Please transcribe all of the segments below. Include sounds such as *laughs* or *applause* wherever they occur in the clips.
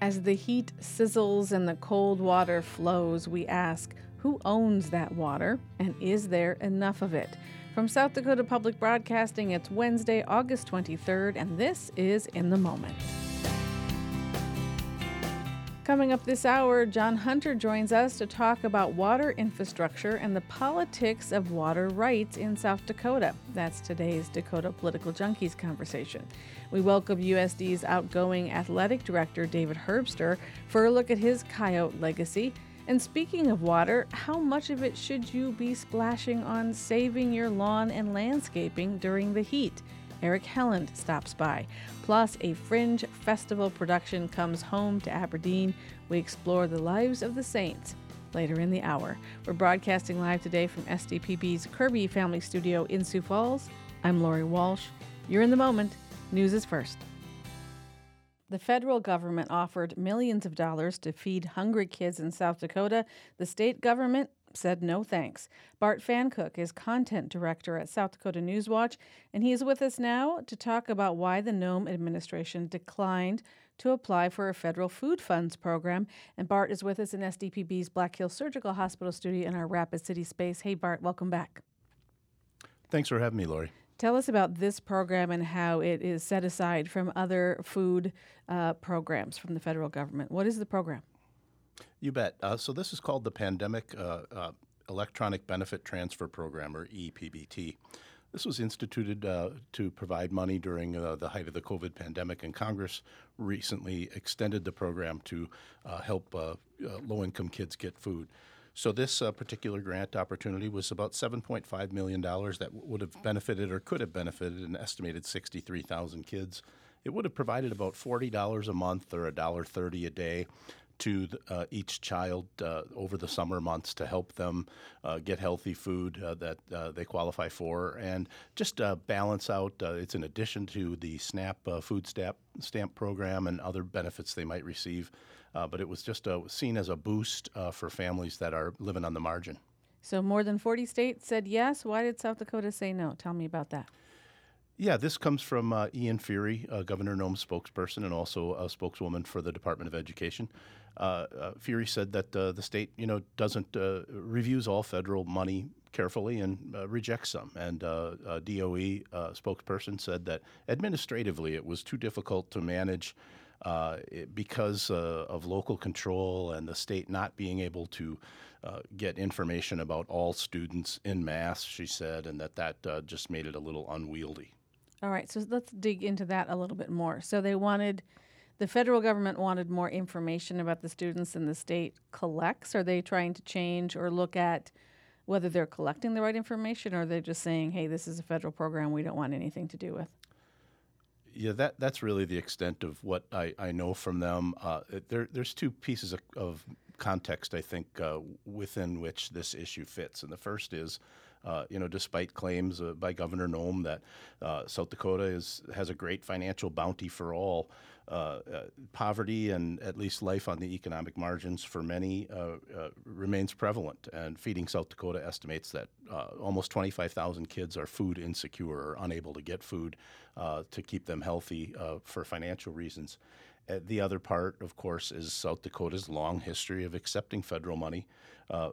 As the heat sizzles and the cold water flows, we ask who owns that water and is there enough of it? From South Dakota Public Broadcasting, it's Wednesday, August 23rd, and this is In the Moment. Coming up this hour, John Hunter joins us to talk about water infrastructure and the politics of water rights in South Dakota. That's today's Dakota Political Junkies conversation. We welcome USD's outgoing athletic director, David Herbster, for a look at his coyote legacy. And speaking of water, how much of it should you be splashing on saving your lawn and landscaping during the heat? Eric Helland stops by. Plus, a Fringe Festival production comes home to Aberdeen. We explore the lives of the saints later in the hour. We're broadcasting live today from SDPB's Kirby Family Studio in Sioux Falls. I'm Lori Walsh. You're in the moment. News is first. The federal government offered millions of dollars to feed hungry kids in South Dakota. The state government said no thanks. Bart Pfankuch is content director at South Dakota Newswatch, and he is with us now to talk about why the Noem administration declined to apply for a federal food funds program. And Bart is with us in SDPB's Black Hill Surgical Hospital studio in our Rapid City space. Hey, Bart, welcome back. Thanks for having me, Lori. Tell us about this program and how it is set aside from other food uh, programs from the federal government. What is the program? You bet. Uh, so this is called the Pandemic uh, uh Electronic Benefit Transfer Program, or P-EBT. This was instituted uh, to provide money during uh, the height of the COVID pandemic, and Congress recently extended the program to help low-income kids get food. So this uh, particular grant opportunity was about $7.5 million that would have benefited or could have benefited an estimated 63,000 kids. It would have provided about $40 a month or $1.30 a day to uh, each child uh, over the summer months to help them uh, get healthy food uh, that uh, they qualify for and just uh, balance out. it's in addition to the SNAP food stamp, stamp program and other benefits they might receive. but it was just seen as a boost for families that are living on the margin. So, more than 40 states said yes. Why did South Dakota say no? Tell me about that. Yeah, this comes from uh, Ian Fury, uh, Governor Noem's spokesperson and also a spokeswoman for the Department of Education. Uh, uh, Fury said that uh, the state, you know, doesn't reviews all federal money carefully and rejects some. And DOE spokesperson said that administratively it was too difficult to manage. Uh, it, because uh, of local control and the state not being able to uh, get information about all students in mass, she said, and that that just made it a little unwieldy. All right, so let's dig into that a little bit more. So they wanted the federal government wanted more information about the students than the state collects. Are they trying to change or look at whether they're collecting the right information or they're just saying, hey, this is a federal program we don't want anything to do with? Yeah, that that's really the extent of what I, I know from them. Uh, there, there's two pieces of, of context, I think, uh, within which this issue fits. And the first is uh, you know, despite claims uh, by Governor Noem that uh, South Dakota is has a great financial bounty for all, uh, uh, poverty and at least life on the economic margins for many remains prevalent. And Feeding South Dakota estimates that almost 25,000 kids are food insecure or unable to get food to keep them healthy for financial reasons. The other part, of course, is South Dakota's long history of accepting federal money uh,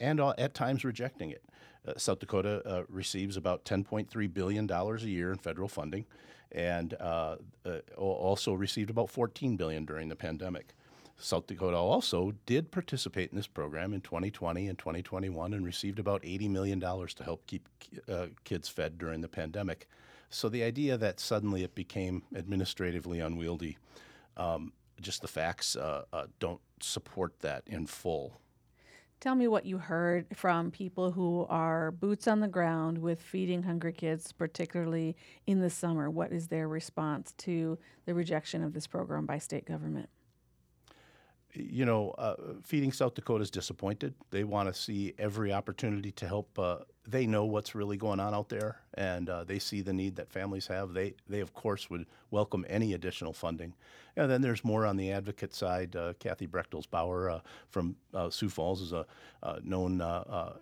and at times rejecting it. Uh, South Dakota uh, receives about $10.3 billion a year in federal funding and uh, uh, also received about 14 billion during the pandemic. South Dakota also did participate in this program in 2020 and 2021 and received about $80 million to help keep uh, kids fed during the pandemic. So the idea that suddenly it became administratively unwieldy, um, just the facts uh, don't support that in full. Tell me what you heard from people who are boots on the ground with feeding hungry kids, particularly in the summer. What is their response to the rejection of this program by state government? You know, uh, Feeding South Dakota is disappointed. They want to see every opportunity to help uh, they know what's really going on out there, and uh, they see the need that families have. They, they of course, would welcome any additional funding. And then there's more on the advocate side. Uh, Kathy Brechtelsbauer uh, from uh, Sioux Falls is a known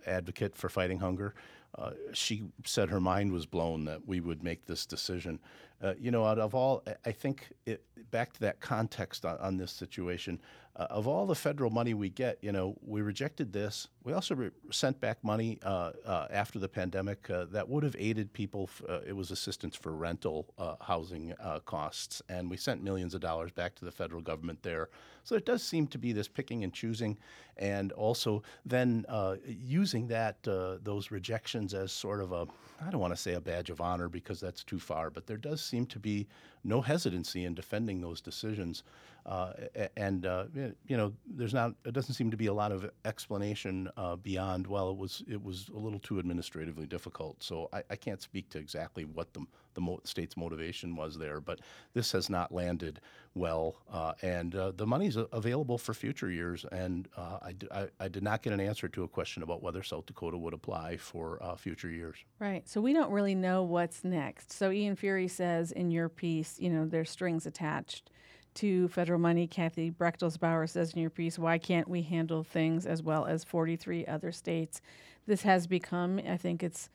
advocate for fighting hunger. uh, she said her mind was blown that we would make this decision. Uh, you know, out of all, I think it, back to that context on, on this situation, uh, of all the federal money we get, you know, we rejected this. We also re- sent back money uh, uh, after the pandemic uh, that would have aided people. F- uh, it was assistance for rental housing costs, and we sent millions of dollars back to the federal government there. So it does seem to be this picking and choosing, and also then using that those rejections as sort of a I don't want to say a badge of honor because that's too far, but there does seem to be no hesitancy in defending those decisions. Uh, and uh, you know, there's not. It doesn't seem to be a lot of explanation uh, beyond. Well, it was it was a little too administratively difficult. So I, I can't speak to exactly what the the mo- state's motivation was there. But this has not landed well, uh, and uh, the money's available for future years. And uh, I, d- I, I, did not get an answer to a question about whether South Dakota would apply for future years. Right. So we don't really know what's next. So Ian Fury says in your piece, you know, there's strings attached to federal money. Kathy Brechtelsbauer says in your piece, why can't we handle things as well as 43 other states? This has become, I think it's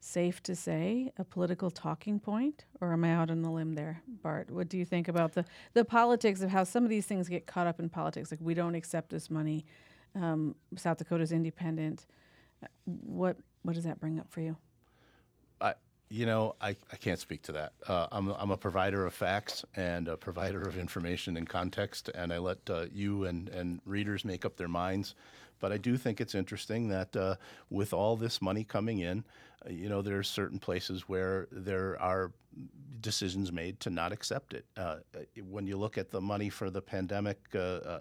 safe to say, a political talking point, or am I out on the limb there, Bart? What do you think about the, the politics of how some of these things get caught up in politics? Like, we don't accept this money. Um, South Dakota's independent. What, what does that bring up for you? You know, I, I can't speak to that. Uh, I'm, I'm a provider of facts and a provider of information and context, and I let uh, you and, and readers make up their minds. But I do think it's interesting that uh, with all this money coming in, uh, you know, there are certain places where there are decisions made to not accept it. Uh, when you look at the money for the pandemic, uh,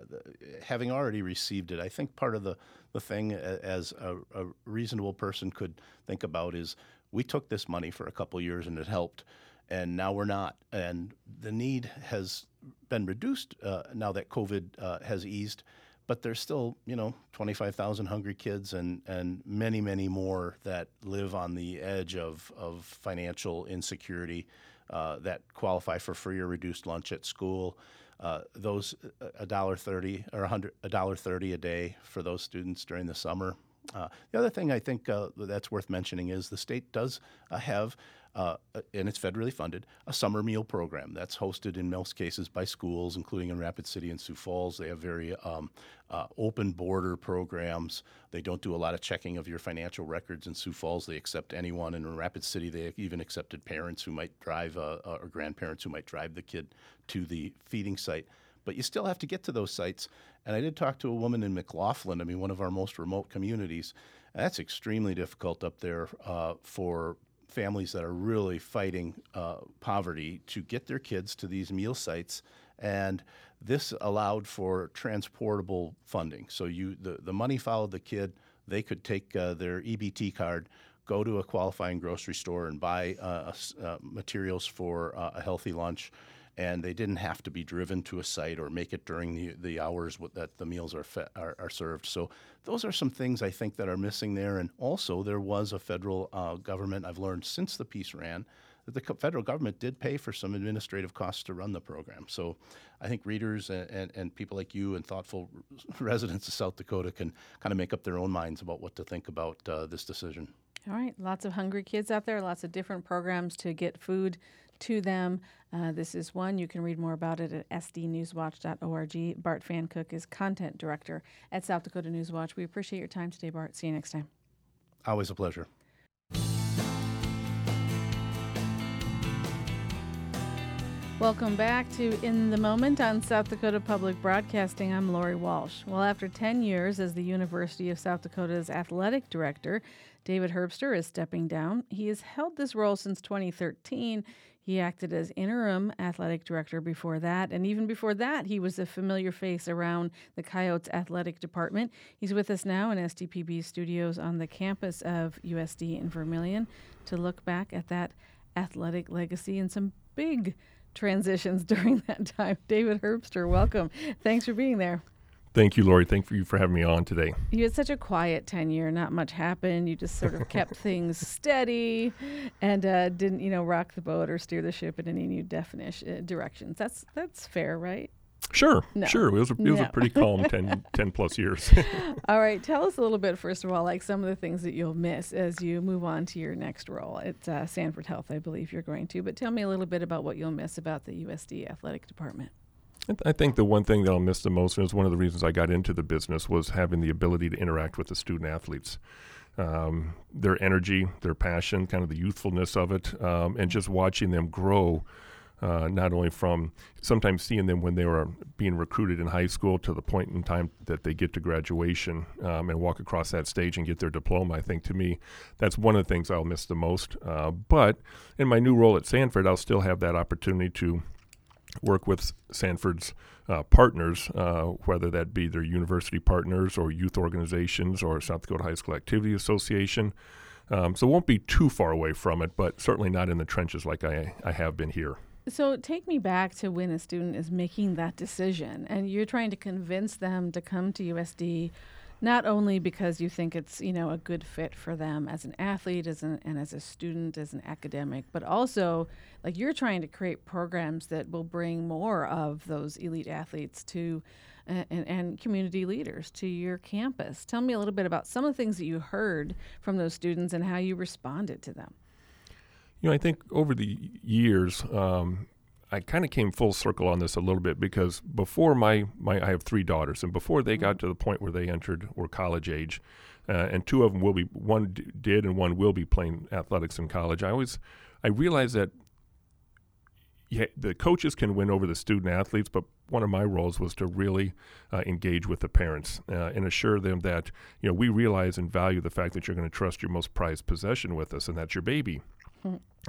having already received it, I think part of the, the thing as a, a reasonable person could think about is we took this money for a couple years and it helped, and now we're not. And the need has been reduced uh, now that COVID uh, has eased, but there's still, you know, 25,000 hungry kids and, and many, many more that live on the edge of, of financial insecurity uh, that qualify for free or reduced lunch at school. Uh, those uh, a dollar thirty or a hundred a dollar thirty a day for those students during the summer uh, the other thing I think uh, that's worth mentioning is the state does uh, have, uh, and it's federally funded, a summer meal program that's hosted in most cases by schools, including in Rapid City and Sioux Falls. They have very um, uh, open border programs. They don't do a lot of checking of your financial records in Sioux Falls. They accept anyone. And in Rapid City, they even accepted parents who might drive, or grandparents who might drive the kid to the feeding site but you still have to get to those sites. And I did talk to a woman in McLaughlin, I mean, one of our most remote communities. That's extremely difficult up there uh, for families that are really fighting uh, poverty to get their kids to these meal sites. And this allowed for transportable funding. So you the, the money followed the kid. They could take uh, their EBT card, go to a qualifying grocery store, and buy uh, uh, materials for uh, a healthy lunch and they didn't have to be driven to a site or make it during the, the hours that the meals are, fe- are, are, served. So those are some things I think that are missing there. And also, there was a federal uh, government, I've learned since the piece ran, that the federal government did pay for some administrative costs to run the program. So I think readers and, and, and people like you and thoughtful *laughs* residents of South Dakota can kind of make up their own minds about what to think about uh, this decision. All right, lots of hungry kids out there, lots of different programs to get food to them. Uh, this is one. You can read more about it at sdnewswatch.org. Bart Pfankuch is content director at South Dakota Newswatch. We appreciate your time today, Bart. See you next time. Always a pleasure. Welcome back to In the Moment on South Dakota Public Broadcasting. I'm Lori Walsh. Well, after 10 years as the University of South Dakota's athletic director, David Herbster is stepping down. He has held this role since 2013. He acted as interim athletic director before that, and even before that, he was a familiar face around the Coyotes athletic department. He's with us now in SDPB studios on the campus of USD in Vermilion to look back at that athletic legacy and some big transitions *laughs* during that time. David Herbster, welcome. Thanks for being there. Thank you, Lori. Thank you for having me on today. You had such a quiet tenure. Not much happened. You just sort of *laughs* kept things steady and uh, didn't, you know, rock the boat or steer the ship in any new definition uh, directions. That's that's fair, right? Sure, No. sure. It was a, it was No. a pretty calm 10, *laughs* 10 plus years. *laughs* All right, tell us a little bit first of all, like some of the things that you'll miss as you move on to your next role at uh, Sanford Health. I believe you're going to, but tell me a little bit about what you'll miss about the USD athletic department. I think the one thing that I'll miss the most, and it's one of the reasons I got into the business, was having the ability to interact with the student athletes. Um, their energy, their passion, kind of the youthfulness of it, um, and just watching them grow. Uh, not only from sometimes seeing them when they were being recruited in high school to the point in time that they get to graduation um, and walk across that stage and get their diploma. I think to me, that's one of the things I'll miss the most. Uh, but in my new role at Sanford, I'll still have that opportunity to work with Sanford's uh, partners, uh, whether that be their university partners or youth organizations or South Dakota High School Activity Association. Um, so won't be too far away from it, but certainly not in the trenches like I, I have been here. So take me back to when a student is making that decision and you're trying to convince them to come to USD not only because you think it's, you know, a good fit for them as an athlete as an, and as a student, as an academic, but also like you're trying to create programs that will bring more of those elite athletes to uh, and, and community leaders to your campus. Tell me a little bit about some of the things that you heard from those students and how you responded to them. You know, I think over the years, um, I kind of came full circle on this a little bit because before my, my I have three daughters, and before they got to the point where they entered were college age, uh, and two of them will be one d- did and one will be playing athletics in college. I always I realized that yeah, the coaches can win over the student athletes, but one of my roles was to really uh, engage with the parents uh, and assure them that you know we realize and value the fact that you're going to trust your most prized possession with us, and that's your baby.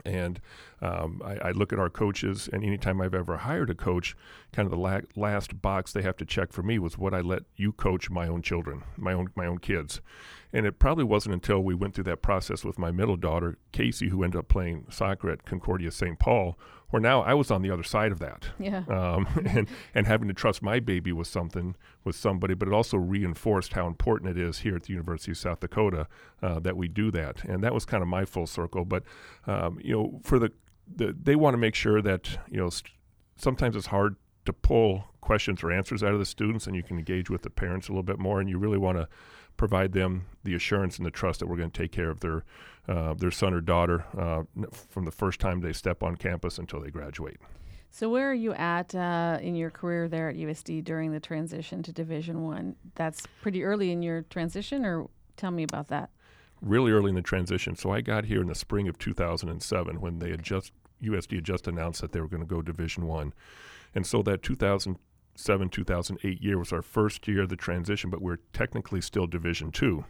And um, I, I look at our coaches, and anytime I've ever hired a coach, kind of the la- last box they have to check for me was would I let you coach my own children, my own my own kids. And it probably wasn't until we went through that process with my middle daughter, Casey, who ended up playing soccer at Concordia St. Paul, where now I was on the other side of that Yeah. um, *laughs* and and having to trust my baby with something with somebody, but it also reinforced how important it is here at the University of South Dakota uh, that we do that, and that was kind of my full circle. But um, you know, for the, the they want to make sure that you know st- sometimes it's hard to pull questions or answers out of the students, and you can engage with the parents a little bit more, and you really want to provide them the assurance and the trust that we're going to take care of their uh, their son or daughter uh, from the first time they step on campus until they graduate. So where are you at uh, in your career there at USD during the transition to Division One? That's pretty early in your transition, or tell me about that. really early in the transition. So I got here in the spring of 2007 when they had just USD had just announced that they were going to go Division One, and so that 2007 2008 year was our first year of the transition, but we're technically still Division Two.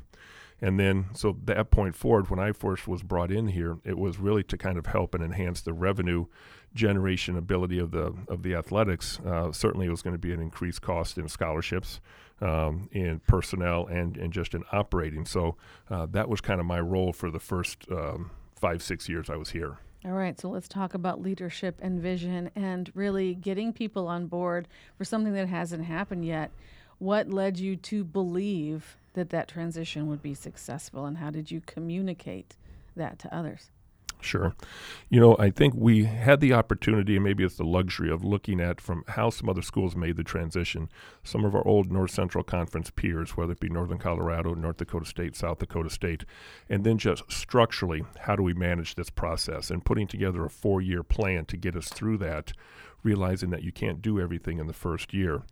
And then, so that point forward, when I first was brought in here, it was really to kind of help and enhance the revenue generation ability of the of the athletics. Uh, certainly, it was going to be an increased cost in scholarships, um, in personnel, and and just in operating. So uh, that was kind of my role for the first um, five six years I was here. All right, so let's talk about leadership and vision and really getting people on board for something that hasn't happened yet. What led you to believe that that transition would be successful, and how did you communicate that to others? Sure. You know, I think we had the opportunity, and maybe it's the luxury of looking at from how some other schools made the transition. Some of our old North Central Conference peers, whether it be Northern Colorado, North Dakota State, South Dakota State, and then just structurally, how do we manage this process and putting together a four year plan to get us through that, realizing that you can't do everything in the first year.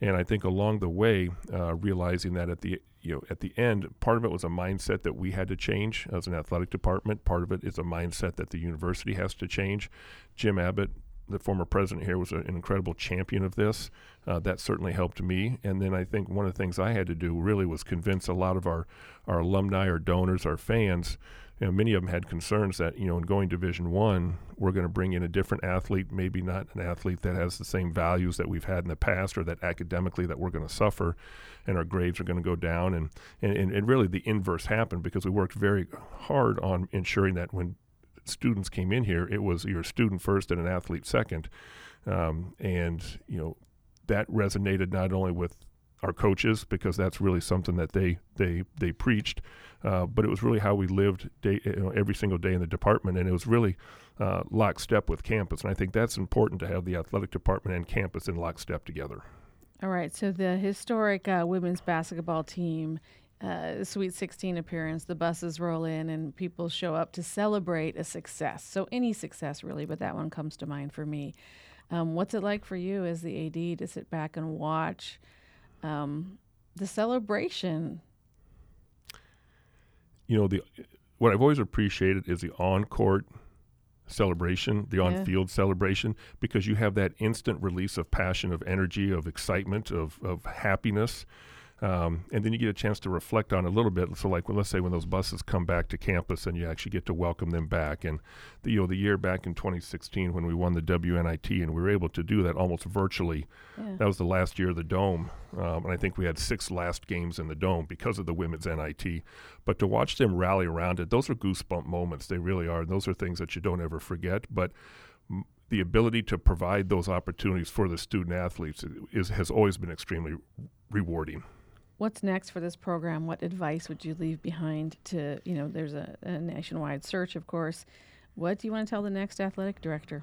And I think along the way, uh, realizing that at the you know at the end, part of it was a mindset that we had to change as an athletic department. Part of it is a mindset that the university has to change. Jim Abbott, the former president here, was an incredible champion of this. Uh, that certainly helped me. And then I think one of the things I had to do really was convince a lot of our our alumni, our donors, our fans you know, many of them had concerns that you know in going division one we're going to bring in a different athlete maybe not an athlete that has the same values that we've had in the past or that academically that we're going to suffer and our grades are going to go down. And, and and really the inverse happened because we worked very hard on ensuring that when students came in here it was you're student first and an athlete second. Um, and you know that resonated not only with our coaches because that's really something that they they they preached. Uh, but it was really how we lived day, you know, every single day in the department, and it was really uh, lockstep with campus. And I think that's important to have the athletic department and campus in lockstep together. All right. So the historic uh, women's basketball team. Uh, Sweet 16 appearance, the buses roll in and people show up to celebrate a success. So, any success really, but that one comes to mind for me. Um, what's it like for you as the AD to sit back and watch um, the celebration. You know, the what I've always appreciated is the on court celebration, the on field yeah. celebration, because you have that instant release of passion, of energy, of excitement, of, of happiness. Um, and then you get a chance to reflect on a little bit. So, like, well, let's say when those buses come back to campus, and you actually get to welcome them back. And the, you know, the year back in 2016 when we won the WNIT, and we were able to do that almost virtually. Yeah. That was the last year of the dome, um, and I think we had six last games in the dome because of the women's NIT. But to watch them rally around it, those are goosebump moments. They really are. And those are things that you don't ever forget. But the ability to provide those opportunities for the student athletes is, has always been extremely rewarding. What's next for this program? What advice would you leave behind to, you know, there's a, a nationwide search, of course. What do you want to tell the next athletic director?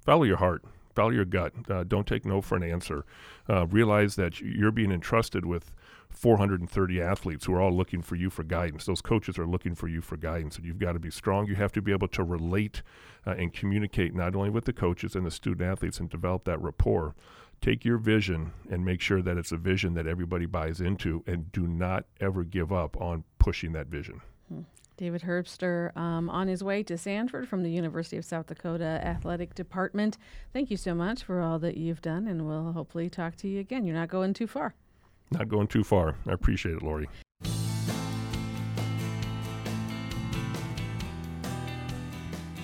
Follow your heart follow your gut. Uh, don't take no for an answer. Uh, realize that you're being entrusted with 430 athletes who are all looking for you for guidance. Those coaches are looking for you for guidance, and you've got to be strong. You have to be able to relate uh, and communicate not only with the coaches and the student athletes and develop that rapport, take your vision and make sure that it's a vision that everybody buys into and do not ever give up on pushing that vision. Hmm. David Herbster um, on his way to Sanford from the University of South Dakota Athletic Department. Thank you so much for all that you've done, and we'll hopefully talk to you again. You're not going too far. Not going too far. I appreciate it, Lori.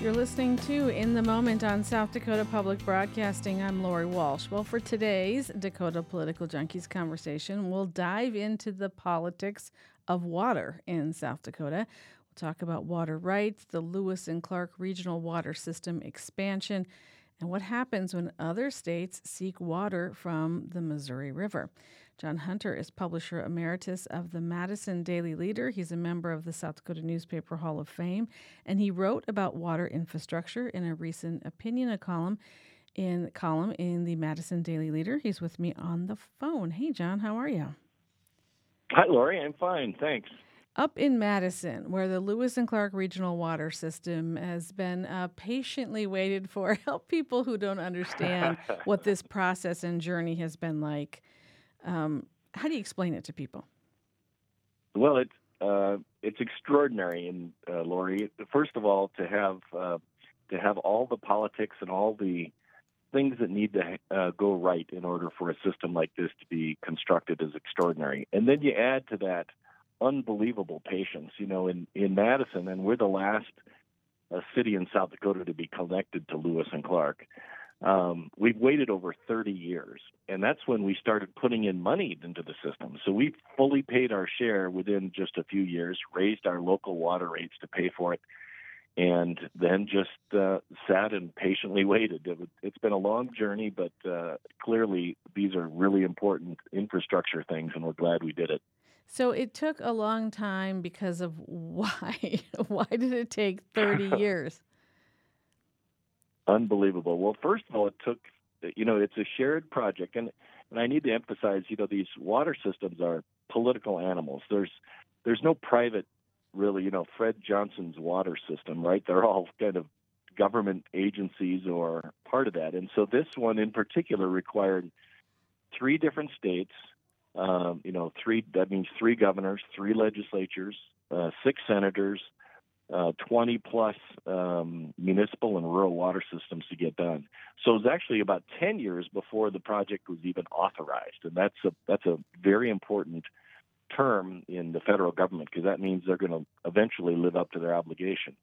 You're listening to In the Moment on South Dakota Public Broadcasting. I'm Lori Walsh. Well, for today's Dakota Political Junkies conversation, we'll dive into the politics of water in South Dakota. We'll talk about water rights, the Lewis and Clark Regional Water System expansion, and what happens when other states seek water from the Missouri River. John Hunter is publisher emeritus of the Madison Daily Leader. He's a member of the South Dakota Newspaper Hall of Fame, and he wrote about water infrastructure in a recent opinion column in column in the Madison Daily Leader. He's with me on the phone. Hey, John, how are you? Hi, Lori. I'm fine, thanks. Up in Madison, where the Lewis and Clark Regional Water System has been uh, patiently waited for, *laughs* help people who don't understand *laughs* what this process and journey has been like. Um, how do you explain it to people? Well, it's uh, it's extraordinary, and uh, Lori. First of all, to have uh, to have all the politics and all the things that need to uh, go right in order for a system like this to be constructed is extraordinary. And then you add to that unbelievable patience. You know, in in Madison, and we're the last uh, city in South Dakota to be connected to Lewis and Clark. Um, we've waited over 30 years, and that's when we started putting in money into the system. So we fully paid our share within just a few years, raised our local water rates to pay for it, and then just uh, sat and patiently waited. It, has been a long journey, but uh, clearly these are really important infrastructure things, and we're glad we did it. So it took a long time because of *laughs* why? why did it take 30 *laughs* years? Unbelievable. Well, first of all, it took, you know, it's a shared project. And, and I need to emphasize, you know, these water systems are political animals. There's, there's no private, really, you know, Fred Johnson's water system, right? They're all kind of government agencies or part of that. And so this one in particular required three different states, um, you know, three, that means three governors, three legislatures, uh, six senators, uh, 20 plus um, municipal and rural water systems to get done. So it was actually about 10 years before the project was even authorized, and that's a that's a very important term in the federal government because that means they're going to eventually live up to their obligation.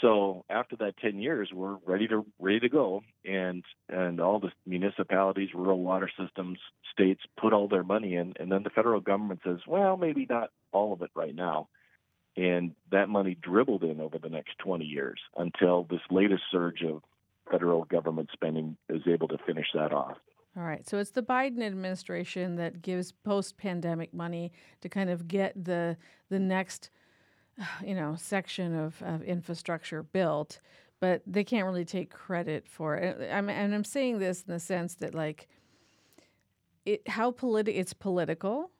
So after that 10 years, we're ready to ready to go, and and all the municipalities, rural water systems, states put all their money in, and then the federal government says, well, maybe not all of it right now and that money dribbled in over the next 20 years until this latest surge of federal government spending is able to finish that off. All right. So it's the Biden administration that gives post-pandemic money to kind of get the the next, *sighs* you know, section of, of infrastructure built, but they can't really take credit for it. I'm, and I'm saying this in the sense that like, it how politi- it's political,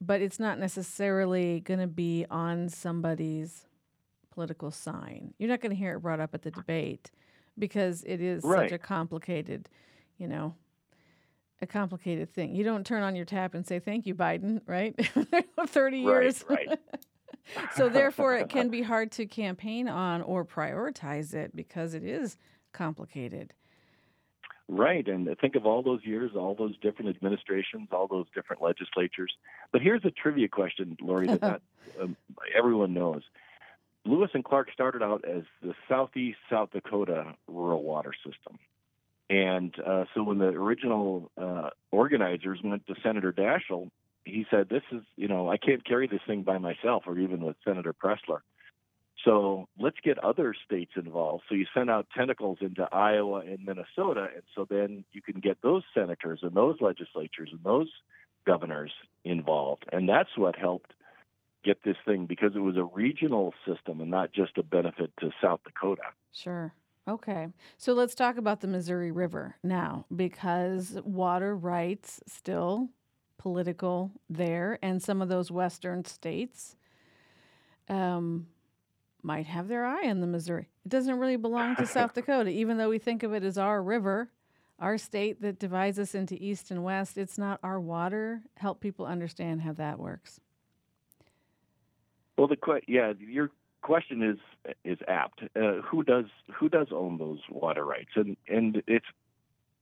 but it's not necessarily going to be on somebody's political sign. You're not going to hear it brought up at the debate because it is Right. such a complicated, you know, a complicated thing. You don't turn on your tap and say thank you, Biden, *laughs* right? *laughs* 30 years. Right, right. *laughs* so therefore it can be hard to campaign on or prioritize it because it is complicated. Right, and think of all those years, all those different administrations, all those different legislatures. But here's a trivia question, Lori, that not, *laughs* um, everyone knows. Lewis and Clark started out as the Southeast South Dakota rural water system. And uh, so when the original uh, organizers went to Senator Daschle, he said, This is, you know, I can't carry this thing by myself, or even with Senator Pressler. So let's get other states involved. So you send out tentacles into Iowa and Minnesota, and so then you can get those senators and those legislatures and those governors involved. And that's what helped get this thing because it was a regional system and not just a benefit to South Dakota. Sure. Okay. So let's talk about the Missouri River now because water rights still political there and some of those western states um, might have their eye on the Missouri. It doesn't really belong to South *laughs* Dakota even though we think of it as our river, our state that divides us into east and west. It's not our water. Help people understand how that works. Well, the que- yeah, your question is is apt. Uh, who does who does own those water rights? And and it's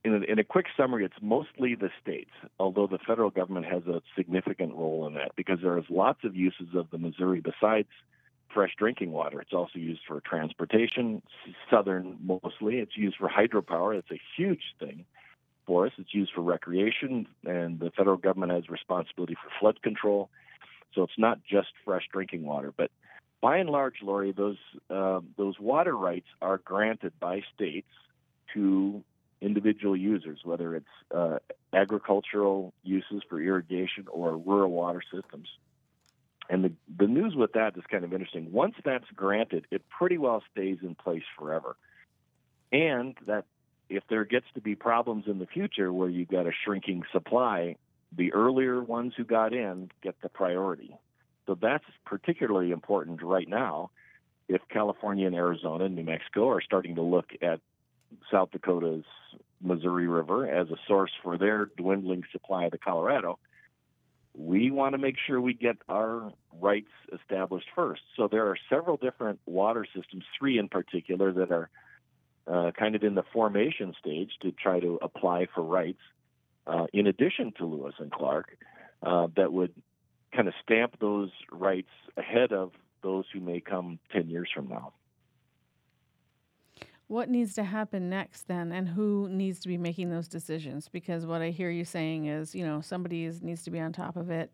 in a, in a quick summary, it's mostly the states. Although the federal government has a significant role in that because there's lots of uses of the Missouri besides fresh drinking water. It's also used for transportation, southern mostly. It's used for hydropower. It's a huge thing for us. It's used for recreation, and the federal government has responsibility for flood control. So it's not just fresh drinking water, but by and large, Lori, those uh, those water rights are granted by states to individual users, whether it's uh, agricultural uses for irrigation or rural water systems. And the the news with that is kind of interesting. Once that's granted, it pretty well stays in place forever. And that if there gets to be problems in the future where you've got a shrinking supply, the earlier ones who got in get the priority. So that's particularly important right now if California and Arizona and New Mexico are starting to look at South Dakota's Missouri River as a source for their dwindling supply of the Colorado. We want to make sure we get our rights established first. So there are several different water systems, three in particular, that are uh, kind of in the formation stage to try to apply for rights uh, in addition to Lewis and Clark, uh, that would kind of stamp those rights ahead of those who may come 10 years from now. What needs to happen next then, and who needs to be making those decisions? Because what I hear you saying is, you know, somebody is, needs to be on top of it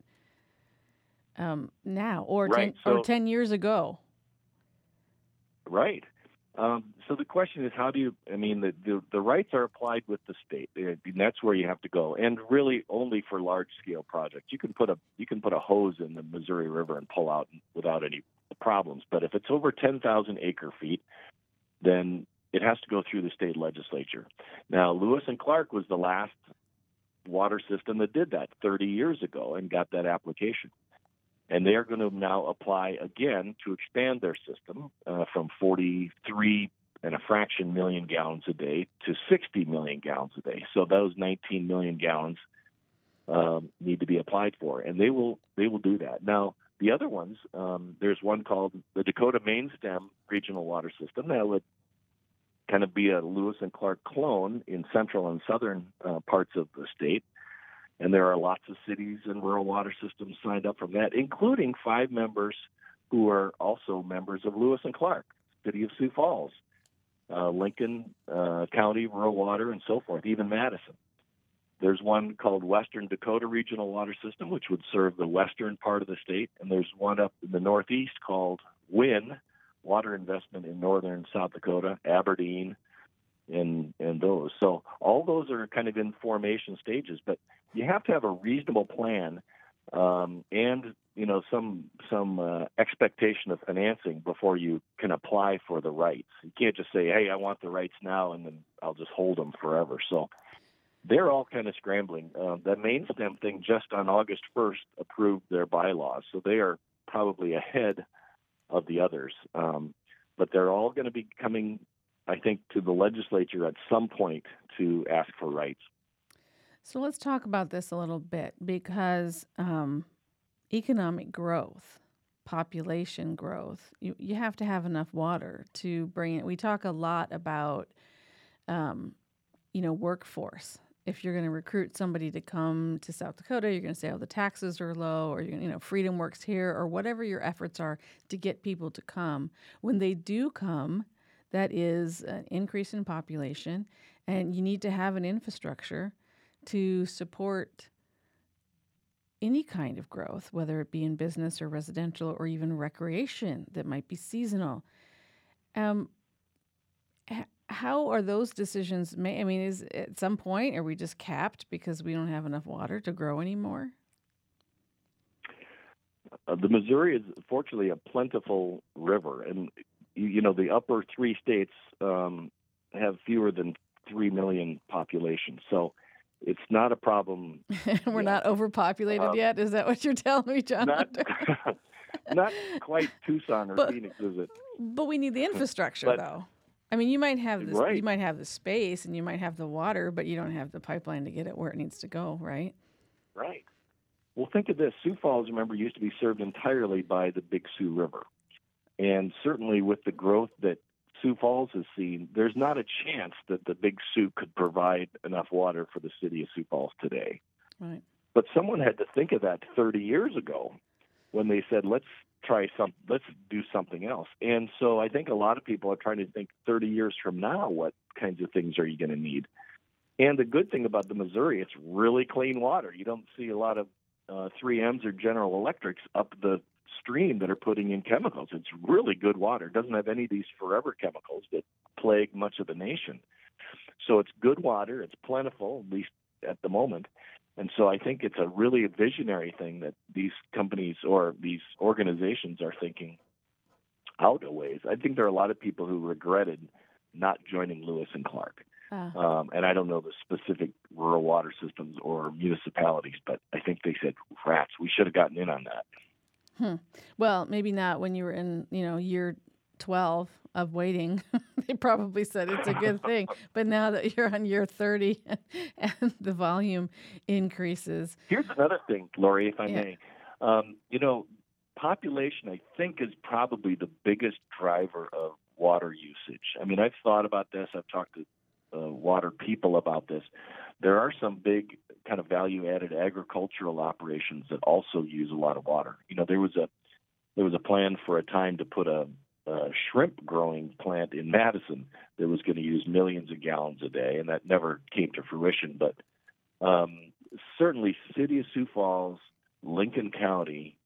um, now or, Right, 10, or 10 years ago. Right. Um, so the question is, how do you? I mean, the, the the rights are applied with the state, and that's where you have to go. And really, only for large scale projects. You can put a you can put a hose in the Missouri River and pull out without any problems. But if it's over ten thousand acre feet, then it has to go through the state legislature. Now, Lewis and Clark was the last water system that did that 30 years ago and got that application. And they are going to now apply again to expand their system uh, from 43 and a fraction million gallons a day to 60 million gallons a day. So those 19 million gallons um, need to be applied for, and they will they will do that. Now, the other ones, um, there's one called the Dakota Mainstem Regional Water System that would kind of be a Lewis and Clark clone in central and southern uh, parts of the state. And there are lots of cities and rural water systems signed up from that, including five members who are also members of Lewis and Clark, City of Sioux Falls, uh, Lincoln uh, County Rural Water, and so forth, even Madison. There's one called Western Dakota Regional Water System, which would serve the western part of the state, and there's one up in the northeast called WIN, Water Investment in Northern South Dakota, Aberdeen, and in those. So all those are kind of in formation stages, but you have to have a reasonable plan um, and you know some some uh, expectation of financing before you can apply for the rights. You can't just say, "Hey, I want the rights now," and then I'll just hold them forever. So they're all kind of scrambling. Uh, the main stem thing just on August 1st approved their bylaws, so they are probably ahead of the others. Um, but they're all going to be coming, I think, to the legislature at some point to ask for rights. So let's talk about this a little bit because um, economic growth, population growth, you, you have to have enough water to bring it. We talk a lot about, um, you know, workforce. If you're going to recruit somebody to come to South Dakota, you're going to say, oh, the taxes are low, or, you know, Freedom Works here, or whatever your efforts are to get people to come. When they do come, that is an increase in population, and you need to have an infrastructure to support any kind of growth, whether it be in business or residential or even recreation that might be seasonal. Um, how are those decisions made? I mean, is at some point are we just capped because we don't have enough water to grow anymore? Uh, the Missouri is fortunately a plentiful river, and you, know the upper three states um, have fewer than three million population. So it's not a problem. *laughs* We're not overpopulated um, yet. Is that what you're telling me, John? Not, *laughs* *laughs* not quite Tucson or But- Phoenix, is it? But we need the infrastructure, But- though. I mean, you might have this, you might have the space, and you might have the water, but you don't have the pipeline to get it where it needs to go, right? Right. Well, think of this. Sioux Falls, remember, used to be served entirely by the Big Sioux River. And certainly with the growth that Sioux Falls has seen, there's not a chance that the Big Sioux could provide enough water for the city of Sioux Falls today. Right. But someone had to think of that 30 years ago when they said, let's try some, let's do something else. And so I think a lot of people are trying to think 30 years from now, what kinds of things are you going to need? And the good thing about the Missouri, it's really clean water. You don't see a lot of uh, 3Ms or General Electrics up the stream that are putting in chemicals. It's really good water. It doesn't have any of these forever chemicals that plague much of the nation. So it's good water. It's plentiful, at least at the moment. And so I think it's a really visionary thing that these companies or these organizations are thinking out a ways. I think there are a lot of people who regretted not joining Lewis and Clark. Uh, Um, and I don't know the specific rural water systems or municipalities, but I think they said, rats, we should have gotten in on that. well, maybe not when you were in, you know, year 12 of waiting. *laughs* they probably said it's a good thing. *laughs* But now that you're on year 30 *laughs* and the volume increases, Here's another thing, Lori, if I Yeah. may. Um, you know, population, I think, is probably the biggest driver of water usage. I mean, I've thought about this. I've talked to uh, water people about this. There are some big kind of value-added agricultural operations that also use a lot of water. You know, there was a there was a plan for a time to put a, a shrimp growing plant in Madison that was going to use millions of gallons a day, and that never came to fruition. But um, certainly, city of Sioux Falls, Lincoln County,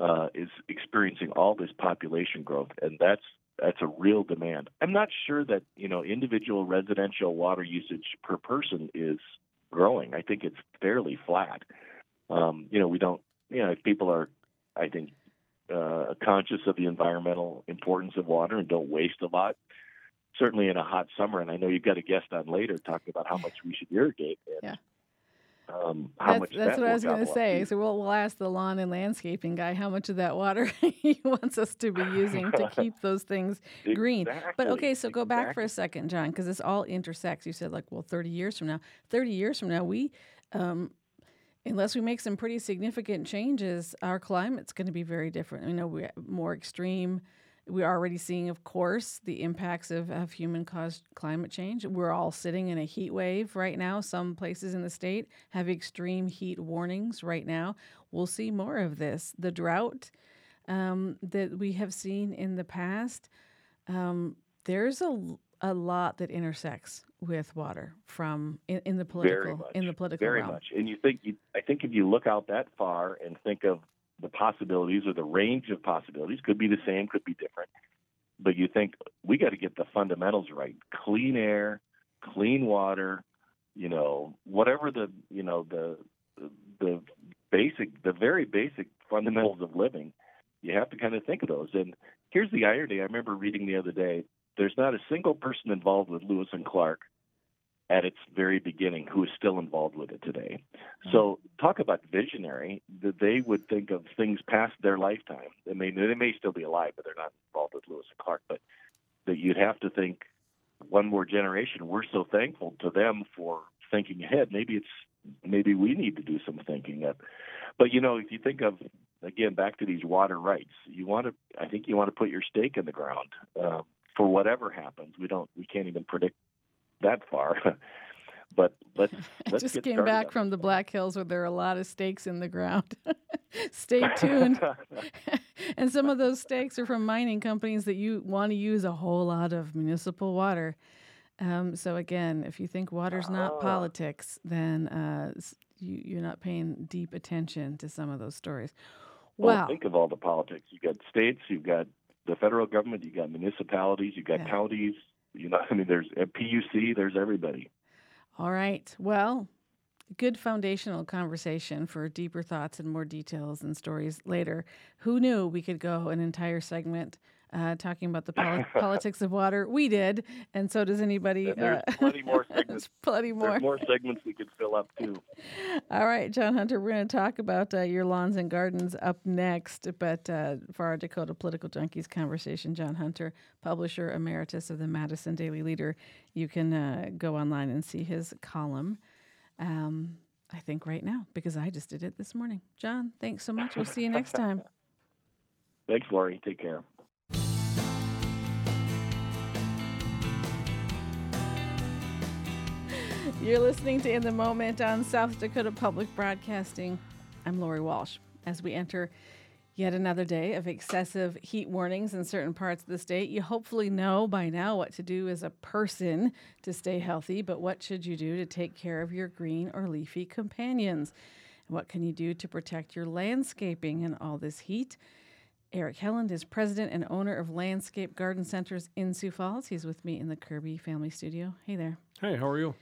uh, is experiencing all this population growth, and that's that's a real demand. I'm not sure that you know individual residential water usage per person is growing. I think it's fairly flat. Um, you know, we don't. You know, if people are, I think, uh, conscious of the environmental importance of water and don't waste a lot. Certainly in a hot summer, and I know you've got a guest on later talking about how much we should irrigate. And, Yeah. Um, how that's, much that's that what I was going to say. So we'll, we'll ask the lawn and landscaping guy how much of that water *laughs* he wants us to be using to *laughs* keep those things green. But okay, so go back for a second, John, because this all intersects. You said like, well, thirty years from now, thirty years from now, we, um, unless we make some pretty significant changes, our climate's going to be very different. You know, we're more extreme. We're already seeing, of course, the impacts of, of human-caused climate change. We're all sitting in a heat wave right now. Some places in the state have extreme heat warnings right now. We'll see more of this. The drought um, that we have seen in the past um, there's a lot that intersects with water from in, in the political much. in the political very realm. much. And you think you, I think if you look out that far and think of the possibilities or the range of possibilities, could be the same, could be different. But you think we got to get the fundamentals right: clean air, clean water, you know, whatever the you know the the basic, the very basic fundamentals of living, you have to kind of think of those. And here's the irony: I remember reading the other day. There's not a single person involved with Lewis and Clark at its very beginning who is still involved with it today. So talk about visionary that they would think of things past their lifetime. They may they may still be alive, but they're not involved with Lewis and Clark. But that you'd have to think one more generation. We're so thankful to them for thinking ahead. Maybe it's maybe we need to do some thinking. Up. But you know, if you think of again back to these water rights, you want to. I think you want to put your stake in the ground uh, for whatever happens. We don't. We can't even predict that far. *laughs* but let's, *laughs* let's just get came back from the Black Hills where there are a lot of stakes in the ground. *laughs* Stay tuned. and some of those stakes are from mining companies that you want to use a whole lot of municipal water. Um, so again, if you think water's not Ah. politics, then uh, you, you're not paying deep attention to some of those stories. Well, Wow. think of all the politics. You've got states, you've got the federal government, you've got municipalities, you've got Yeah. counties. You know, *laughs* I mean, there's a PUC, there's everybody. All right. Well, good foundational conversation for deeper thoughts and more details and stories later. Who knew we could go an entire segment uh, talking about the *laughs* poli- politics of water? We did, and so does anybody. And there's uh, plenty more *laughs* there's segments. plenty more. There's more segments we could fill up too. *laughs* All right, Jon Hunter, we're going to talk about uh, your lawns and gardens up next. But uh, for our Dakota Political Junkies conversation, Jon Hunter, publisher emeritus of the Madison Daily Leader, you can uh, go online and see his column. Um, I think right now, because I just did it this morning. Jon, thanks so much. We'll see you next time. Thanks, Lori. Take care. You're listening to In the Moment on South Dakota Public Broadcasting. I'm Lori Walsh. As we enter yet another day of excessive heat warnings in certain parts of the state, you hopefully know by now what to do as a person to stay healthy, but what should you do to take care of your green or leafy companions? And what can you do to protect your landscaping in all this heat? Eric Helland is president and owner of Landscape Garden Centers in Sioux Falls. He's with me in the Kirby Family Studio. Hey there. Hey, how are you?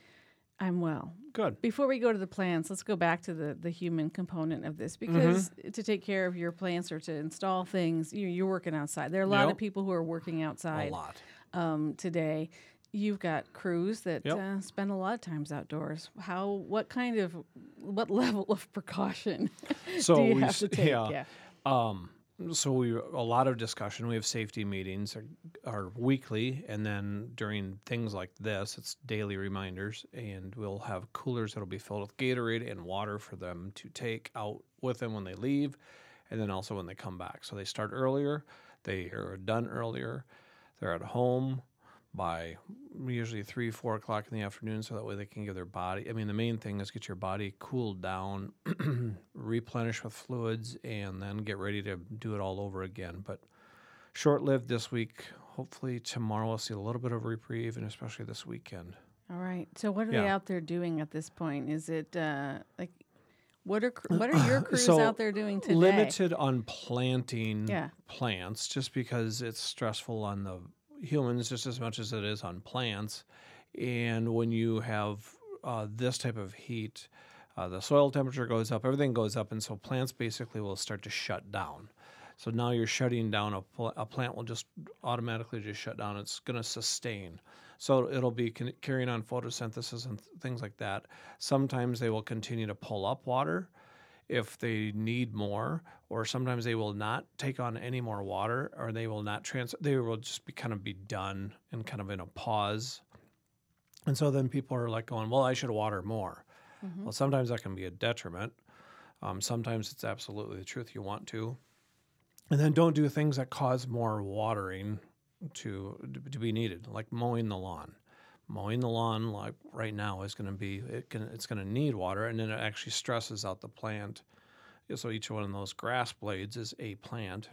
I'm well. Good. Before we go to the plants, let's go back to the, the human component of this because to take care of your plants or to install things, you, you're working outside. There are a lot Yep. of people who are working A outside lot. um, today. You've got crews that Yep. uh, spend a lot of times outdoors. How? What kind of? What *laughs* level of precaution *laughs* So do you we have to *laughs* take? yeah. Um, so we a lot of discussion. We have safety meetings are, are weekly, and then during things like this, it's daily reminders. And we'll have coolers that'll be filled with Gatorade and water for them to take out with them when they leave, and then also when they come back. So they start earlier, they are done earlier, they're at home by usually three, four o'clock in the afternoon, so that way they can give their body. I mean, the main thing is get your body cooled down, *clears throat* replenish with fluids, and then get ready to do it all over again. But short lived this week. Hopefully tomorrow we'll see a little bit of reprieve, and especially this weekend. All right. So what are they out there doing at this point? Is it uh, like what are cr- what are *clears throat* your crews So, out there doing today? Limited on planting Yeah. plants, just because it's stressful on the humans just as much as it is on plants. And when you have uh, this type of heat, uh, the soil temperature goes up, everything goes up, and so plants basically will start to shut down. So now you're shutting down a, pl- a plant will just automatically just shut down. It's going to sustain. So it'll be con- carrying on photosynthesis and th- things like that. Sometimes they will continue to pull up water if they need more, or sometimes they will not take on any more water, or they will not trans. They will just be kind of be done and kind of in a pause. And so then people are like going, "Well, I should water more." Well, sometimes that can be a detriment. Um, sometimes it's absolutely the truth. You want to, and then don't do things that cause more watering to to be needed, like mowing the lawn. Mowing the lawn, like right now, is going to be it can it's going to need water, and then it actually stresses out the plant. So each one of those grass blades is a plant.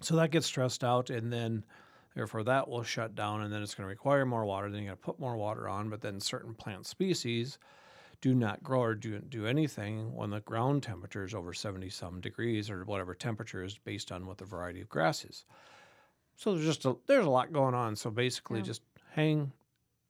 So that gets stressed out, and then therefore that will shut down, and then it's going to require more water. Then you got to put more water on, but then certain plant species do not grow or do, do anything when the ground temperature is over 70 some degrees or whatever temperature is based on what the variety of grass is. So there's just a, there's a lot going on. So basically, Yeah. just hang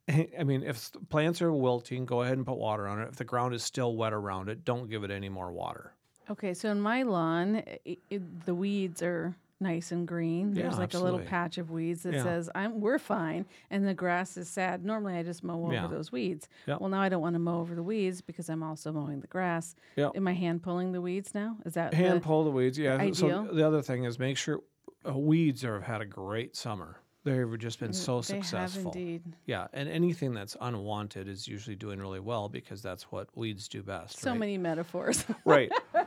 *laughs* I mean, if plants are wilting, go ahead and put water on it. If the ground is still wet around it, don't give it any more water. Okay, so in my lawn, i i the weeds are nice and green. There's Yeah, like a little patch of weeds that Yeah. says I'm we're fine, and the grass is sad. Normally, I just mow over Yeah. those weeds. Yep. Well, now I don't want to mow over the weeds because I'm also mowing the grass. Yep. Am I hand pulling the weeds now? Is that Hand the, pull the weeds. Yeah. Ideal? th- the other thing is make sure uh, weeds are, have had a great summer. They've just been so they successful. have indeed. Yeah, and anything that's unwanted is usually doing really well because that's what weeds do best. So right? many metaphors. *laughs* right. *laughs*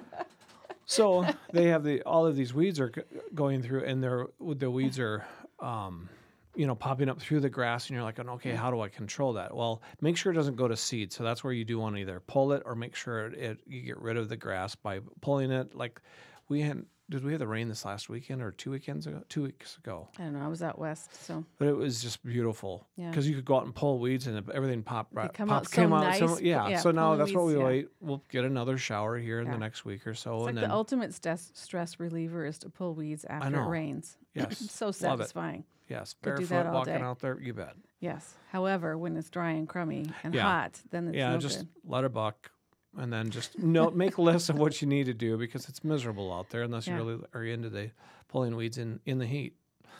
So they have the all of these weeds are going through, and they're the weeds are, um, you know, popping up through the grass, and you're like, okay, how do I control that? Well, make sure it doesn't go to seed. So that's where you do want to either pull it or make sure it, it you get rid of the grass by pulling it. Like we had, did we have the rain this last weekend or two weekends ago? Two weeks ago. I don't know. I was out west, so But it was just beautiful Yeah. because you could go out and pull weeds and everything popped right. come out so nice, so- yeah, yeah, So now that's what we yeah. wait. We'll get another shower here in the next week or so, it's like and the ultimate stress stress reliever is to pull weeds after it know. rains. *laughs* yes, so satisfying. Yes, Could do barefoot that all walking day. out there, you bet. Yes. However, when it's dry and crummy and Yeah. hot, then it's yeah, no just good. let it buck, and then just *laughs* no make less of what you need to do because it's miserable out there unless Yeah. you really are into the pulling weeds in in the heat.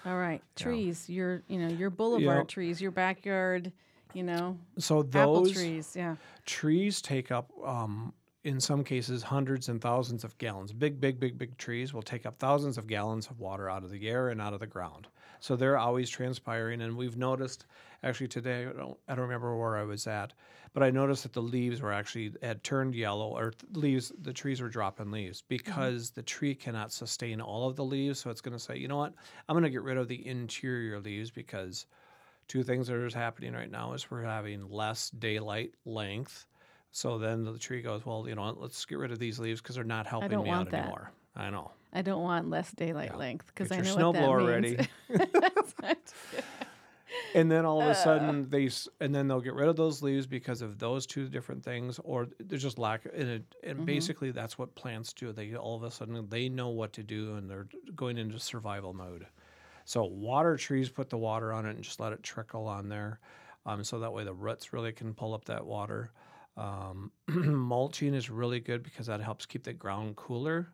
All right, Yeah. trees. Your, you know, your boulevard trees, your backyard, you know, So apple those trees. Yeah. trees take up um, in some cases hundreds and thousands of gallons. Big big big big trees will take up thousands of gallons of water out of the air and out of the ground. So they're always transpiring and we've noticed actually today i don't, I don't remember where i was at but i noticed that the leaves were actually had turned yellow or leaves the trees were dropping leaves mm-hmm. because the tree cannot sustain all of the leaves. So it's going to say you know what? I'm going to get rid of the interior leaves because two things that are happening right now is we're having less daylight length. So then the tree goes, well, you know, let's get rid of these leaves because they're not helping don't me want out that. anymore. I know. I don't want less daylight Yeah. length because I know what that snowblower means. ready. *laughs* And then all of a sudden they, and then they'll get rid of those leaves because of those two different things, or there's just lack. And, it, and basically that's what plants do. They all of a sudden they know what to do and they're going into survival mode. So water trees put the water on it and just let it trickle on there, um, so that way the roots really can pull up that water. Um, *clears throat* mulching is really good because that helps keep the ground cooler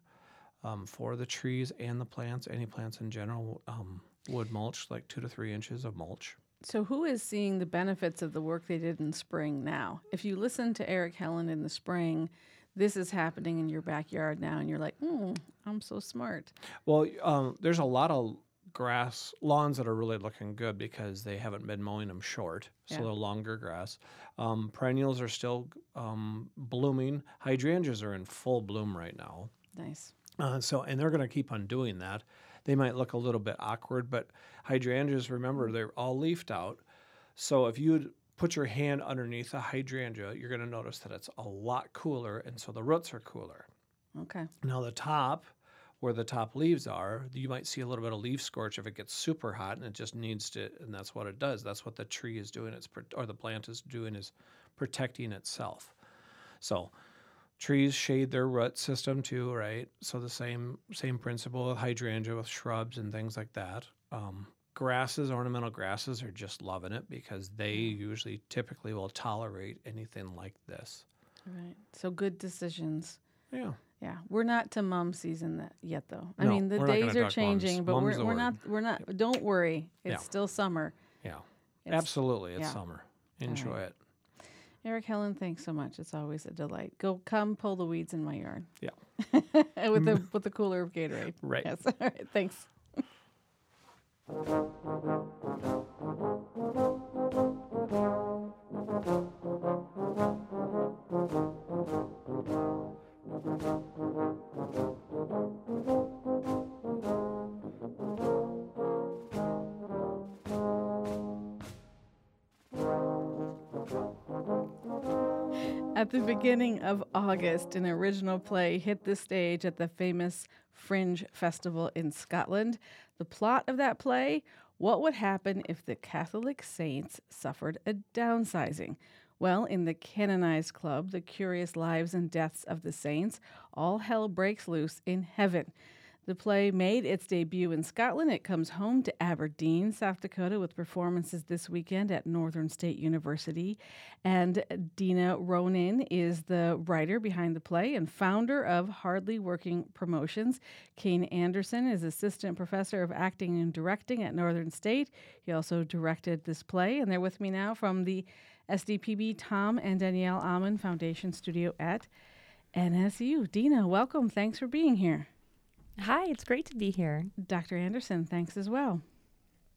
um, for the trees and the plants. Any plants in general um, would mulch like two to three inches of mulch. So, who is seeing the benefits of the work they did in spring now? If you listen to Eric Helland in the spring, this is happening in your backyard now, and you're like, hmm, I'm so smart. Well, um, there's a lot of grass lawns that are really looking good because they haven't been mowing them short, so Yeah. they're longer grass. Um, perennials are still um, blooming. Hydrangeas are in full bloom right now. Nice. Uh, so, and they're going to keep on doing that. They might look a little bit awkward, but hydrangeas, remember, they're all leafed out. So, if you put your hand underneath a hydrangea, you're going to notice that it's a lot cooler, and so the roots are cooler. Okay. Now, the top, where the top leaves are, you might see a little bit of leaf scorch if it gets super hot, and it just needs to, and that's what it does. That's what the tree is doing. It's or the plant is doing is protecting itself. So, trees shade their root system too, right? So the same same principle with hydrangea with shrubs and things like that. Um, grasses, ornamental grasses, are just loving it because they usually typically will tolerate anything like this. Right. So, good decisions. Yeah. Yeah, we're not to mum season that yet, though. I No, mean, the we're not gonna days are mums. changing, but Mum's we're, we're not. We're not. Don't worry. It's Yeah. still summer. Yeah. It's- Absolutely. It's yeah. summer. Enjoy it. Eric Helland, thanks so much. It's always a delight. Go, come pull the weeds in my yard. Yeah. *laughs* with the *laughs* with the cooler of Gatorade. Right. Yes. *laughs* All right. Thanks. At the beginning of August, an original play hit the stage at the famous Fringe Festival in Scotland. The plot of that play what would happen if the Catholic saints suffered a downsizing? Well, in the canonized club, The Curious Lives and Deaths of the Saints, all hell breaks loose in heaven. The play made its debut in Scotland. It comes home to Aberdeen, South Dakota, with performances this weekend at Northern State University. And Dina Ronan is the writer behind the play and founder of Hardly Working Promotions. Kane Anderson is assistant professor of acting and directing at Northern State. He also directed this play, and they're with me now from the SDPB Tom and Danielle Amann Foundation Studio at NSU. Dina, welcome. Thanks for being here. Hi, it's great to be here. Dr. Anderson, thanks as well.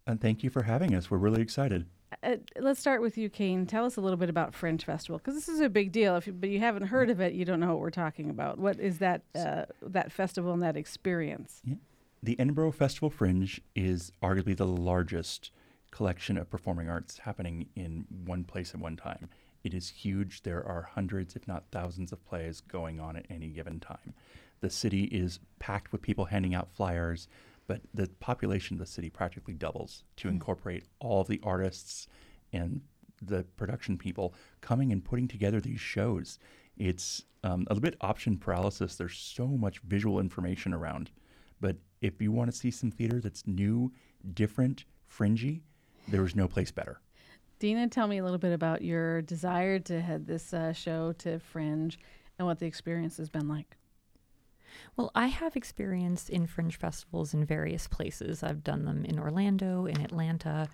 And thank you for having us. We're really excited. Uh, let's start with you, Kane. Tell us a little bit about Fringe Festival because this is a big deal. If you, but you haven't heard of it, you don't know what we're talking about. What is that uh, that festival and that experience? Yeah. The Edinburgh Festival Fringe is arguably the largest collection of performing arts happening in one place at one time. It is huge. There are hundreds, if not thousands, of plays going on at any given time. The city is packed with people handing out flyers, but the population of the city practically doubles to mm. incorporate all the artists and the production people coming and putting together these shows. It's um, a little bit option paralysis. There's so much visual information around. But if you want to see some theater that's new, different, fringy, there is no place better. Dina, tell me a little bit about your desire to head this uh, show to Fringe and what the experience has been like. Well, I have experience in fringe festivals in various places. I've done them in Orlando, in Atlanta.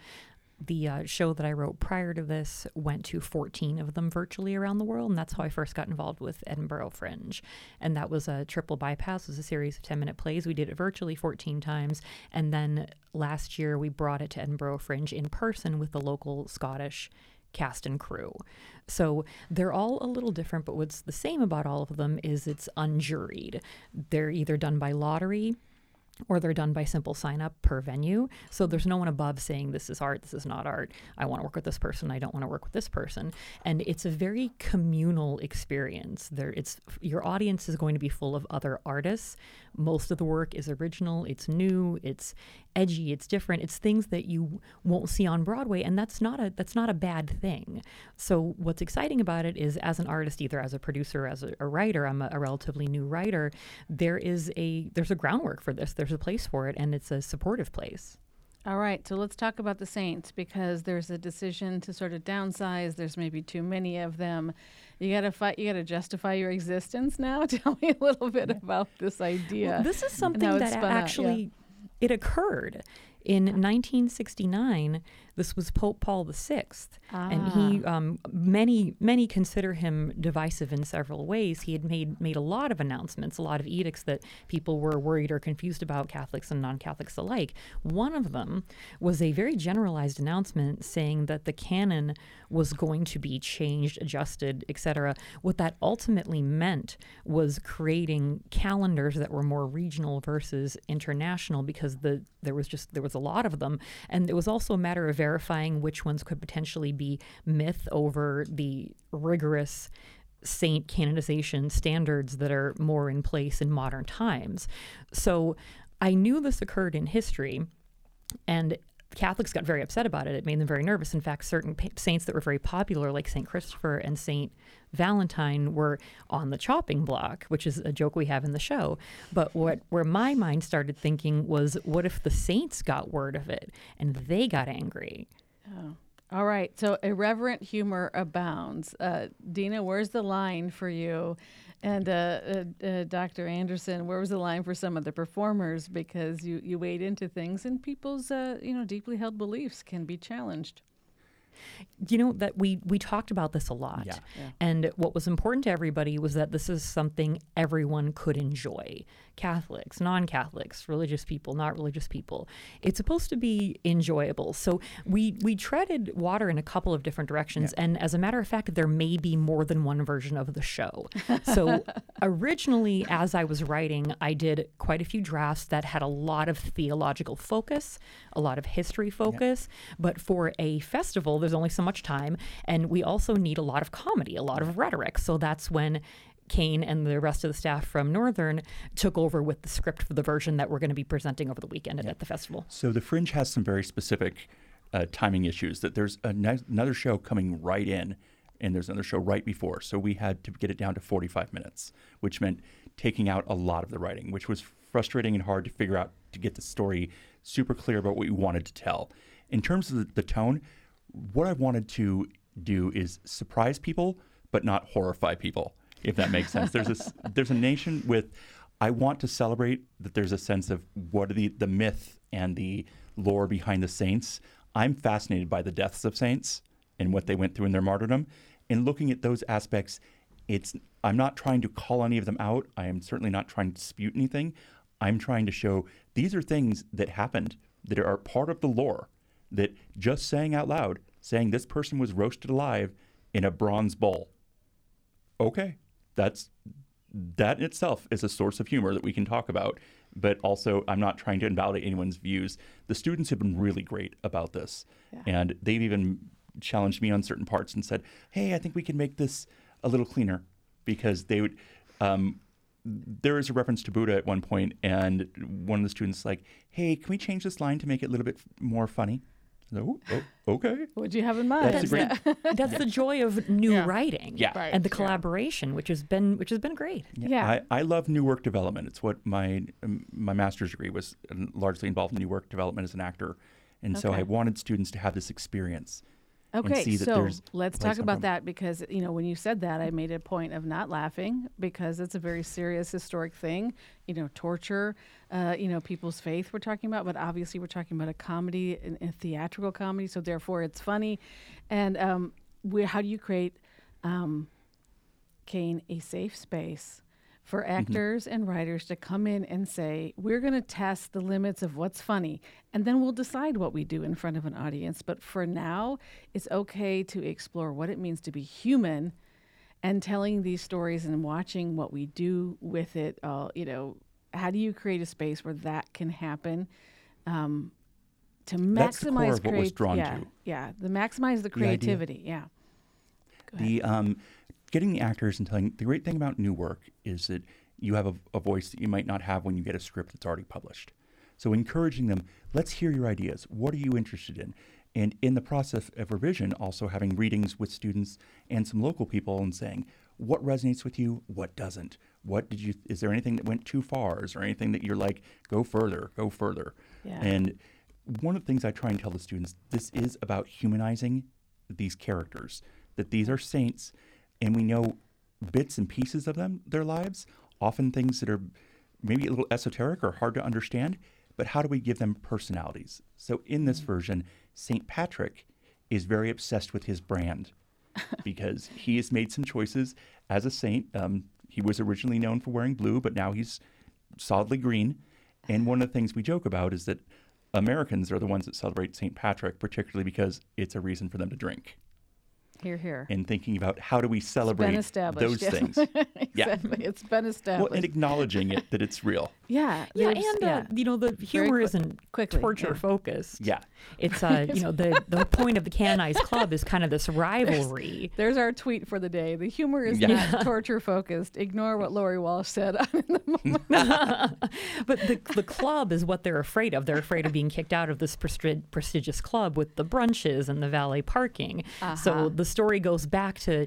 The uh, show that I wrote prior to this went to 14 of them virtually around the world, and that's how I first got involved with Edinburgh Fringe. And that was a triple bypass, it was a series of 10 minute plays. We did it virtually 14 times, and then last year we brought it to Edinburgh Fringe in person with the local Scottish cast and crew. So they're all a little different, but what's the same about all of them is it's unjuried. They're either done by lottery or they're done by simple sign up per venue. So there's no one above saying this is art, this is not art. I want to work with this person, I don't want to work with this person. And it's a very communal experience. There it's your audience is going to be full of other artists. Most of the work is original, it's new, it's edgy, it's different. It's things that you won't see on Broadway and that's not a that's not a bad thing. So what's exciting about it is as an artist either as a producer as a, a writer, I'm a, a relatively new writer, there is a there's a groundwork for this. There's a place for it and it's a supportive place. All right, so let's talk about the Saints because there's a decision to sort of downsize. There's maybe too many of them. You got to fight. You got to justify your existence now. *laughs* Tell me a little bit about this idea. Well, this is something that actually yeah. It occurred in 1969 this was Pope Paul VI, ah. and he ah. um, many many consider him divisive in several ways. He had made made a lot of announcements, a lot of edicts that people were worried or confused about Catholics and non-Catholics alike. One of them was a very generalized announcement saying that the canon was going to be changed, adjusted, etc. What that ultimately meant was creating calendars that were more regional versus international because the there was just there was a lot of them, and it was also a matter of verifying which ones could potentially be myth over the rigorous saint canonization standards that are more in place in modern times. So I knew this occurred in history, and Catholics got very upset about it. It made them very nervous. In fact, certain pa- saints that were very popular, like Saint Christopher and Saint Valentine, were on the chopping block, which is a joke we have in the show. But what where my mind started thinking was, what if the saints got word of it and they got angry? Oh. All right. So irreverent humor abounds. Uh, Dina, where's the line for you? And uh, uh, uh Dr. Anderson, where was the line for some of the performers? Because you, you wade into things, and people's uh, you know deeply held beliefs can be challenged you know that we we talked about this a lot. Yeah. Yeah. and what was important to everybody was that this is something everyone could enjoy. Catholics non-catholics religious people not religious people. It's supposed to be enjoyable. So we we treaded water in a couple of different directions. Yeah. and as a matter of fact there may be more than one version of the show. So *laughs* originally as i was writing i did quite a few drafts that had a lot of theological focus a lot of history focus. But for a festival there's only so much time. And we also need a lot of comedy, a lot of rhetoric. So that's when Kane and the rest of the staff from Northern took over with the script for the version that we're going to be presenting over the weekend yeah. at the festival. So the Fringe has some very specific uh, timing issues. That there's another show coming right in, and there's another show right before. So we had to get it down to 45 minutes, which meant taking out a lot of the writing, which was frustrating and hard to figure out to get the story super clear about what we wanted to tell. In terms of the, the tone, what I wanted to do is surprise people, but not horrify people, if that makes sense. There's a, *laughs* there's a nation with, I want to celebrate that there's a sense of what are the, the myth and the lore behind the saints. I'm fascinated by the deaths of saints and what they went through in their martyrdom. And looking at those aspects, it's I'm not trying to call any of them out. I am certainly not trying to dispute anything. I'm trying to show these are things that happened that are part of the lore that just saying out loud, saying this person was roasted alive in a bronze bowl. Okay, that's that in itself is a source of humor that we can talk about. But also, I'm not trying to invalidate anyone's views. The students have been really great about this, yeah. and they've even challenged me on certain parts and said, "Hey, I think we can make this a little cleaner," because they would. Um, there is a reference to Buddha at one point, and one of the students like, "Hey, can we change this line to make it a little bit more funny?" Oh, oh, okay. What'd you have in mind? That's, great, *laughs* that's the joy of new yeah. writing, yeah. Right. and the collaboration, yeah. which has been which has been great. Yeah, yeah. I, I, love new work development. It's what my um, my master's degree was largely involved in new work development as an actor, and okay. so I wanted students to have this experience Okay, so let's talk about that because you know when you said that, I made a point of not laughing because it's a very serious historic thing. You know, torture, uh, you know, people's faith. We're talking about, but obviously we're talking about a comedy, a theatrical comedy. So therefore, it's funny. And um, we, how do you create, um, Kane, a safe space for mm-hmm. actors mm-hmm. and writers to come in and say, we're going to test the limits of what's funny, and then we'll decide what we do in front of an audience. But for now, it's okay to explore what it means to be human and telling these stories and watching what we do with it. Uh, you know, how do you create a space where that can happen? Um, to maximize creativity. yeah, to. Yeah, the maximize the creativity. The yeah. The um, getting the actors and telling the great thing about new work is that you have a, a, voice that you might not have when you get a script that's already published. So encouraging them, let's hear your ideas. What are you interested in? And in the process of revision, also having readings with students and some local people and saying, what resonates with you, what doesn't? What did you is there anything that went too far? Is there anything that you're like, go further, go further? Yeah. And one of the things I try and tell the students, this is about humanizing these characters, that these are saints and we know bits and pieces of them, their lives, often things that are maybe a little esoteric or hard to understand, but how do we give them personalities? So in this mm-hmm. version, St. Patrick is very obsessed with his brand *laughs* because he has made some choices as a saint. Um, he was originally known for wearing blue, but now he's solidly green. And one of the things we joke about is that Americans are the ones that celebrate St. Patrick, particularly because it's a reason for them to drink. Here, here. And thinking about how do we celebrate those yes. things. exactly. Yeah. It's been established. *laughs* Well, and acknowledging it that it's real. Yeah. Yeah, and uh, yeah. you know the humor isn't quickly, torture yeah. focused. Yeah. It's uh, *laughs* you know the the point of the canonized club is kind of this rivalry. There's, there's our tweet for the day. The humor is yeah. not torture focused. Ignore what Lori Walsh said *laughs* in the moment. but the the club is what they're afraid of. They're afraid of being kicked out of this prestigious club with the brunches and the valet parking. Uh-huh. So the story goes back to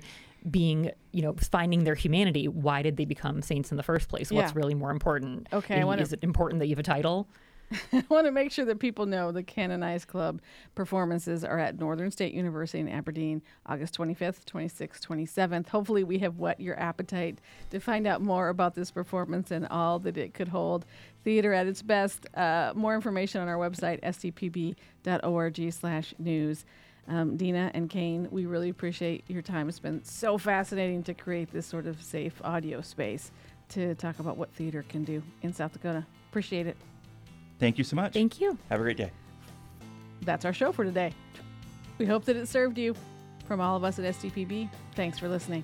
being, you know, finding their humanity. Why did they become saints in the first place? What's yeah. really more important? Okay, wanna, is it important that you have a title? *laughs* I want to make sure that people know the Canonized Club performances are at Northern State University in Aberdeen, August 25th, 26th, 27th. Hopefully, we have whet your appetite to find out more about this performance and all that it could hold. Theater at its best. Uh, more information on our website, sdpb.org/news. Um, Dina and Kane, we really appreciate your time. It's been so fascinating to create this sort of safe audio space to talk about what theater can do in South Dakota. Appreciate it. Thank you so much. Thank you. Have a great day. That's our show for today. We hope that it served you. From all of us at SDPB, thanks for listening.